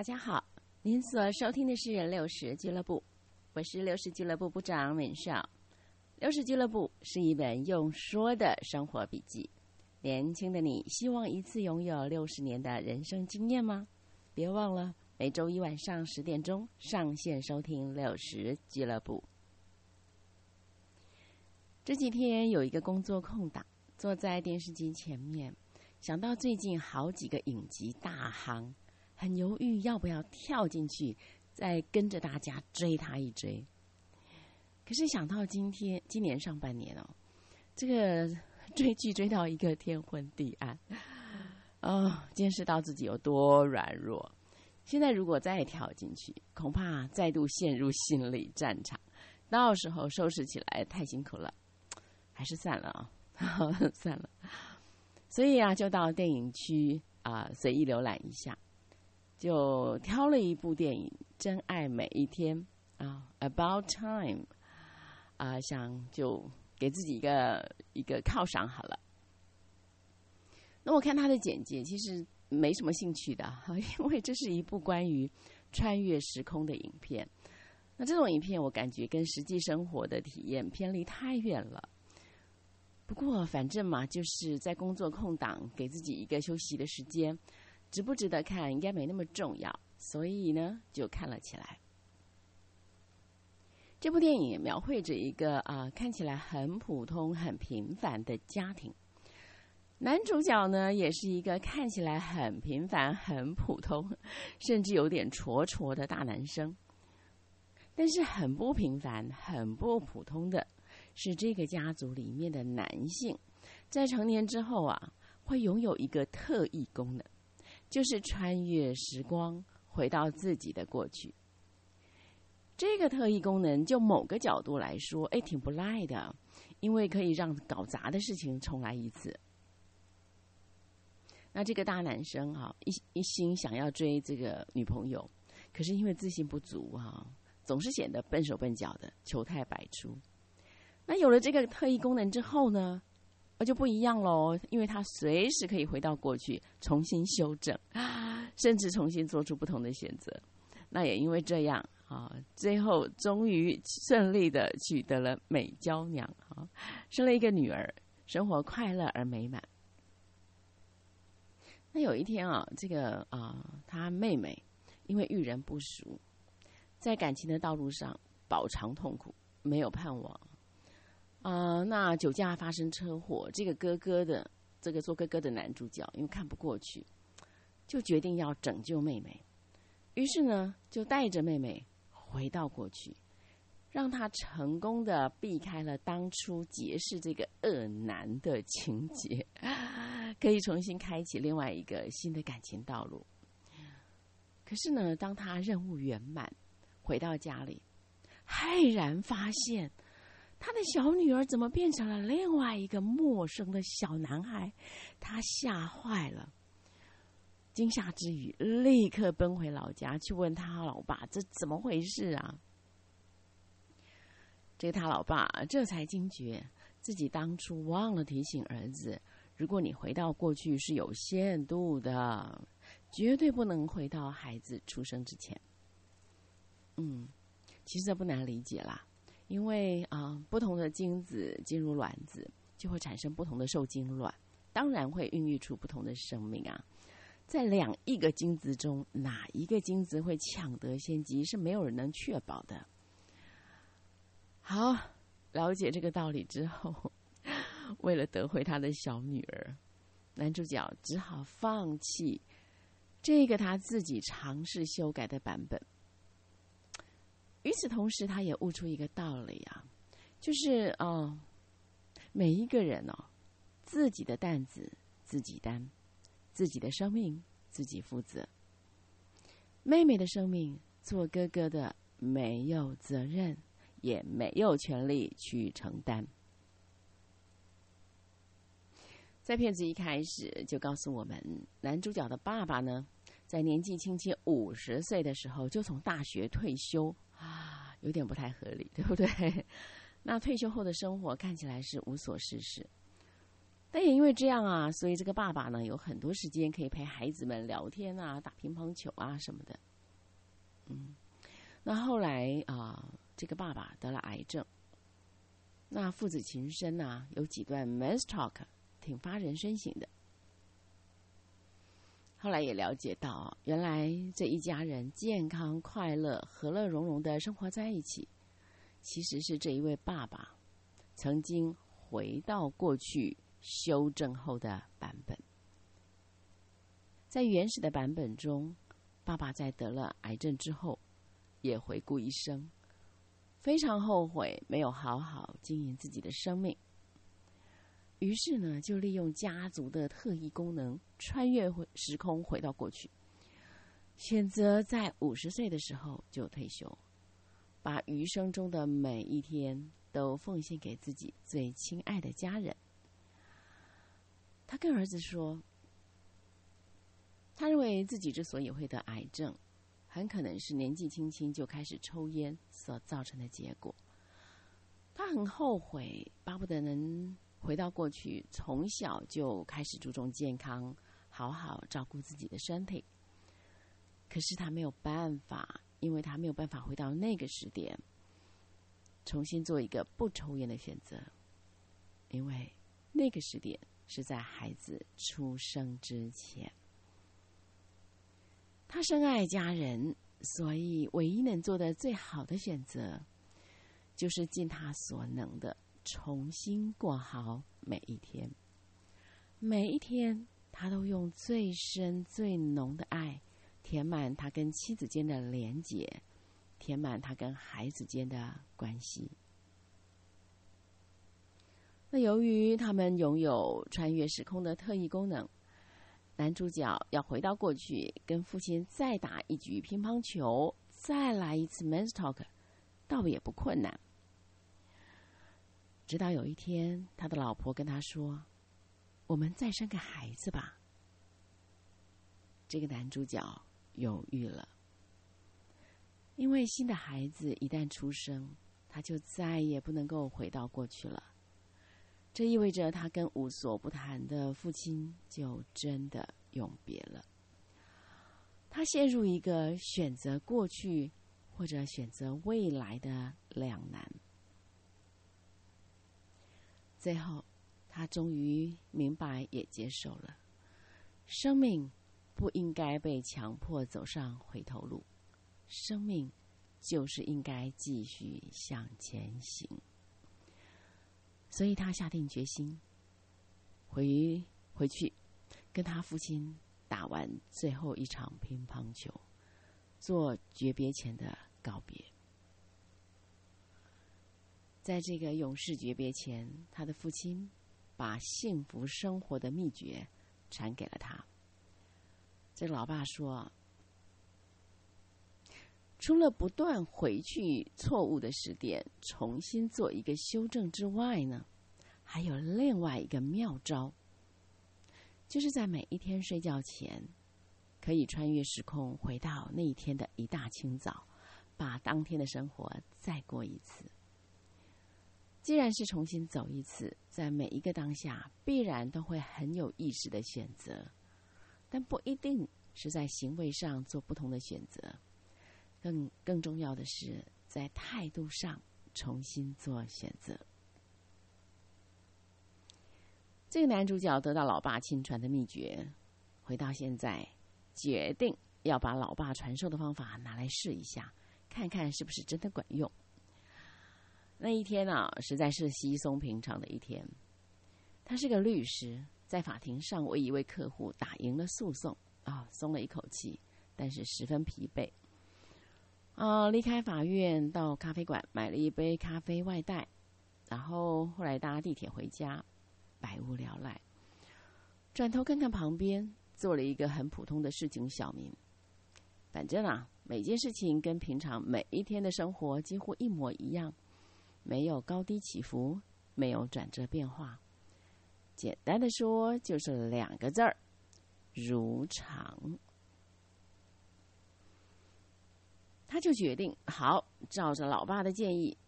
大家好，您所收听的是六十俱乐部，我是六十俱乐部部长敏少。六十俱乐部是一本用说的生活笔记。年轻的你，希望一次拥有六十年的人生经验吗？别忘了每周一晚上十点钟上线收听六十俱乐部。这几天有一个工作空档，坐在电视机前面，想到最近好几个影集大行。很犹豫要不要跳进去，再跟着大家追他一追。可是想到今天今年上半年哦，这个追剧追到一个天昏地暗，哦，见识到自己有多软弱。现在如果再跳进去，恐怕再度陷入心理战场，到时候收拾起来太辛苦了，还是算了啊，算了。所以啊，就到电影区啊，随意浏览一下。就挑了一部电影《真爱每一天》啊，《About Time》啊，想就给自己一个一个犒赏好了。那我看他的简介，其实没什么兴趣的，因为这是一部关于穿越时空的影片。那这种影片，我感觉跟实际生活的体验偏离太远了。不过反正嘛，就是在工作空档给自己一个休息的时间。值不值得看，应该没那么重要，所以呢，就看了起来。这部电影描绘着一个啊，看起来很普通、很平凡的家庭。男主角呢，也是一个看起来很平凡、很普通，甚至有点戳戳的大男生。但是很不平凡、很不普通的是，这个家族里面的男性，在成年之后啊，会拥有一个特异功能。就是穿越时光，回到自己的过去。这个特异功能，就某个角度来说，哎，挺不赖的，因为可以让搞砸的事情重来一次。那这个大男生啊，一一心想要追这个女朋友，可是因为自信不足啊，总是显得笨手笨脚的，糗态百出。那有了这个特异功能之后呢？那就不一样喽，因为他随时可以回到过去重新修正，甚至重新做出不同的选择。那也因为这样啊，最后终于顺利的取得了美娇娘啊，生了一个女儿，生活快乐而美满。那有一天啊，这个啊，他妹妹因为遇人不淑，在感情的道路上饱尝痛苦，没有盼望。啊，那酒驾发生车祸，这个哥哥的这个做哥哥的男主角，因为看不过去，就决定要拯救妹妹。于是呢，就带着妹妹回到过去，让他成功的避开了当初结识这个恶男的情节，可以重新开启另外一个新的感情道路。可是呢，当他任务圆满，回到家里，骇然发现。他的小女儿怎么变成了另外一个陌生的小男孩？他吓坏了，惊吓之余，立刻奔回老家去问他老爸：“这怎么回事啊？”这他老爸这才惊觉自己当初忘了提醒儿子：如果你回到过去是有限度的，绝对不能回到孩子出生之前。嗯，其实这不难理解啦。因为啊，不同的精子进入卵子，就会产生不同的受精卵，当然会孕育出不同的生命啊。在两亿个精子中，哪一个精子会抢得先机，是没有人能确保的。好，了解这个道理之后，为了得回他的小女儿，男主角只好放弃这个他自己尝试修改的版本。与此同时，他也悟出一个道理啊，就是哦，每一个人哦，自己的担子自己担，自己的生命自己负责。妹妹的生命，做哥哥的没有责任，也没有权利去承担。在片子一开始就告诉我们，男主角的爸爸呢，在年纪轻轻五十岁的时候就从大学退休。有点不太合理，对不对？那退休后的生活看起来是无所事事，但也因为这样啊，所以这个爸爸呢有很多时间可以陪孩子们聊天啊、打乒乓球啊什么的。嗯，那后来啊，这个爸爸得了癌症，那父子情深呐，有几段 men's talk，挺发人深省的。后来也了解到，原来这一家人健康、快乐、和乐融融的生活在一起，其实是这一位爸爸曾经回到过去修正后的版本。在原始的版本中，爸爸在得了癌症之后，也回顾一生，非常后悔没有好好经营自己的生命。于是呢，就利用家族的特异功能，穿越回时空，回到过去，选择在五十岁的时候就退休，把余生中的每一天都奉献给自己最亲爱的家人。他跟儿子说，他认为自己之所以会得癌症，很可能是年纪轻轻就开始抽烟所造成的结果。他很后悔，巴不得能。回到过去，从小就开始注重健康，好好照顾自己的身体。可是他没有办法，因为他没有办法回到那个时点，重新做一个不抽烟的选择。因为那个时点是在孩子出生之前。他深爱家人，所以唯一能做的最好的选择，就是尽他所能的。重新过好每一天，每一天，他都用最深、最浓的爱填满他跟妻子间的连结，填满他跟孩子间的关系。那由于他们拥有穿越时空的特异功能，男主角要回到过去跟父亲再打一局乒乓球，再来一次 men's talk，倒也不困难。直到有一天，他的老婆跟他说：“我们再生个孩子吧。”这个男主角犹豫了，因为新的孩子一旦出生，他就再也不能够回到过去了。这意味着他跟无所不谈的父亲就真的永别了。他陷入一个选择过去或者选择未来的两难。最后，他终于明白，也接受了，生命不应该被强迫走上回头路，生命就是应该继续向前行。所以他下定决心，回回去跟他父亲打完最后一场乒乓球，做诀别前的告别。在这个永世诀别前，他的父亲把幸福生活的秘诀传给了他。这老爸说：“除了不断回去错误的时点，重新做一个修正之外呢，还有另外一个妙招，就是在每一天睡觉前，可以穿越时空回到那一天的一大清早，把当天的生活再过一次。”既然是重新走一次，在每一个当下，必然都会很有意识的选择，但不一定是在行为上做不同的选择。更更重要的是，在态度上重新做选择。这个男主角得到老爸亲传的秘诀，回到现在，决定要把老爸传授的方法拿来试一下，看看是不是真的管用。那一天啊，实在是稀松平常的一天。他是个律师，在法庭上为一位客户打赢了诉讼，啊，松了一口气，但是十分疲惫。啊，离开法院到咖啡馆买了一杯咖啡外带，然后后来搭地铁回家，百无聊赖。转头看看旁边，做了一个很普通的市井小民。反正啊，每件事情跟平常每一天的生活几乎一模一样。没有高低起伏，没有转折变化。简单的说，就是两个字儿：如常。他就决定，好，照着老爸的建议，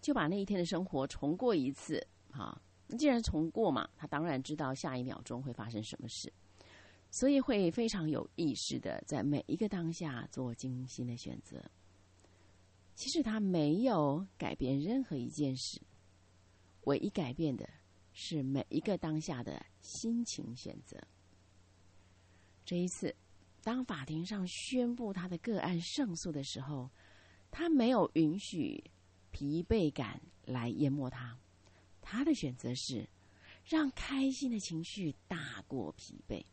就把那一天的生活重过一次。哈，既然重过嘛，他当然知道下一秒钟会发生什么事。所以会非常有意识的在每一个当下做精心的选择。其实他没有改变任何一件事，唯一改变的是每一个当下的心情选择。这一次，当法庭上宣布他的个案胜诉的时候，他没有允许疲惫感来淹没他，他的选择是让开心的情绪大过疲惫。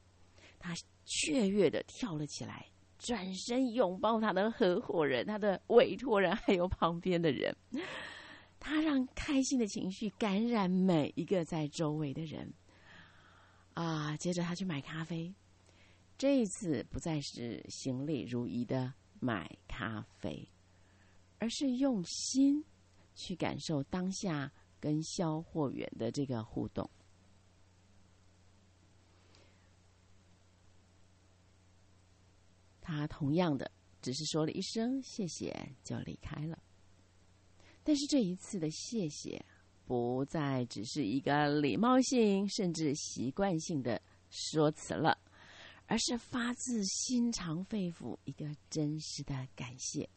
他雀跃的跳了起来。转身拥抱他的合伙人、他的委托人，还有旁边的人。他让开心的情绪感染每一个在周围的人。啊，接着他去买咖啡。这一次不再是行礼如仪的买咖啡，而是用心去感受当下跟销货员的这个互动。同样的只是说了一声谢谢就离开了，但是这一次的谢谢不再只是一个礼貌性甚至习惯性的说辞了，而是发自心肠肺腑一个真实的感谢。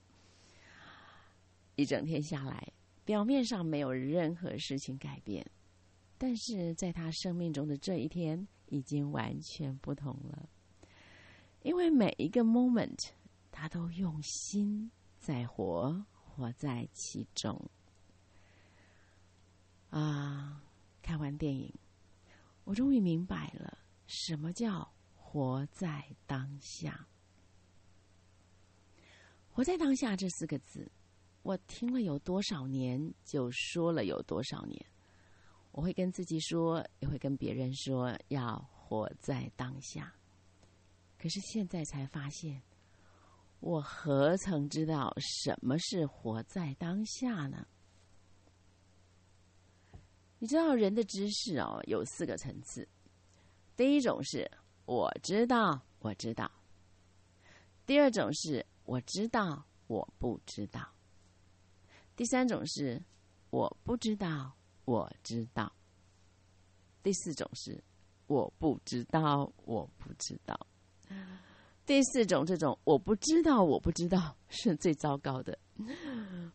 一整天下来，表面上没有任何事情改变，但是在他生命中的这一天已经完全不同了。因为每一个 moment，他都用心在活，活在其中。啊，看完电影，我终于明白了什么叫活在当下。活在当下这四个字，我听了有多少年，就说了有多少年。我会跟自己说，也会跟别人说，要活在当下。可是现在才发现，我何曾知道什么是活在当下呢？你知道人的知识哦，有四个层次。第一种是我知道，我知道；第二种是我知道，我不知道；第三种是我不知道，我知道；第四种是我不知道，我不知道。第四种，这种我不知道，我不知道是最糟糕的。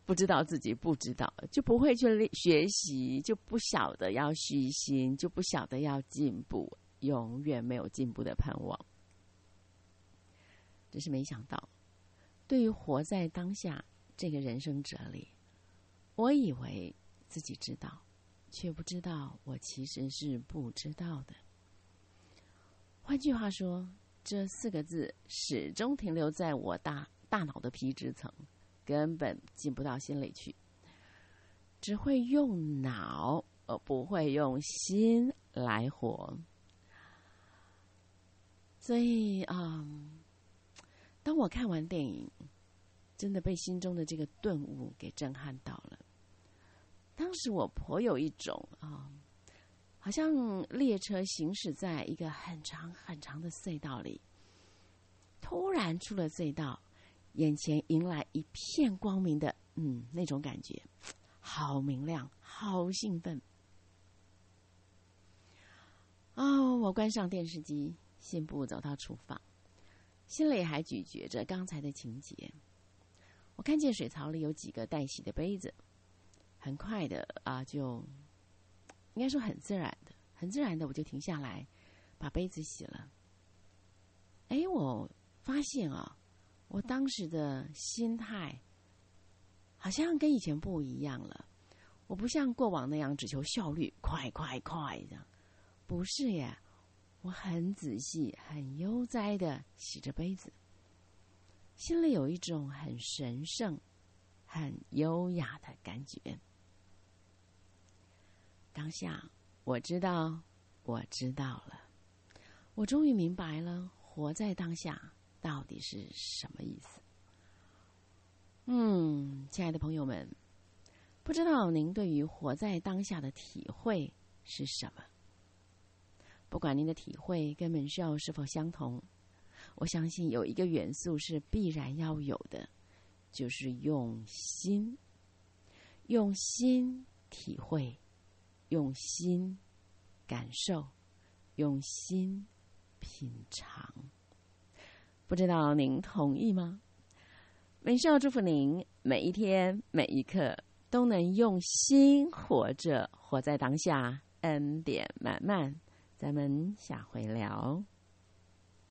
不知道自己不知道，就不会去学习，就不晓得要虚心，就不晓得要进步，永远没有进步的盼望。只是没想到，对于活在当下这个人生哲理，我以为自己知道，却不知道我其实是不知道的。换句话说。这四个字始终停留在我大大脑的皮质层，根本进不到心里去。只会用脑，而不会用心来活。所以啊，当我看完电影，真的被心中的这个顿悟给震撼到了。当时我颇有一种啊。好像列车行驶在一个很长很长的隧道里，突然出了隧道，眼前迎来一片光明的，嗯，那种感觉，好明亮，好兴奋。哦，我关上电视机，信步走到厨房，心里还咀嚼着刚才的情节。我看见水槽里有几个待洗的杯子，很快的啊就。应该说很自然的，很自然的，我就停下来，把杯子洗了。哎，我发现啊，我当时的心态好像跟以前不一样了。我不像过往那样只求效率，快快快的，不是耶。我很仔细、很悠哉的洗着杯子，心里有一种很神圣、很优雅的感觉。当下，我知道，我知道了，我终于明白了，活在当下到底是什么意思。嗯，亲爱的朋友们，不知道您对于活在当下的体会是什么？不管您的体会跟门秀是否相同，我相信有一个元素是必然要有的，就是用心，用心体会。用心感受，用心品尝。不知道您同意吗？美少祝福您每一天每一刻都能用心活着，活在当下，恩典满满。咱们下回聊。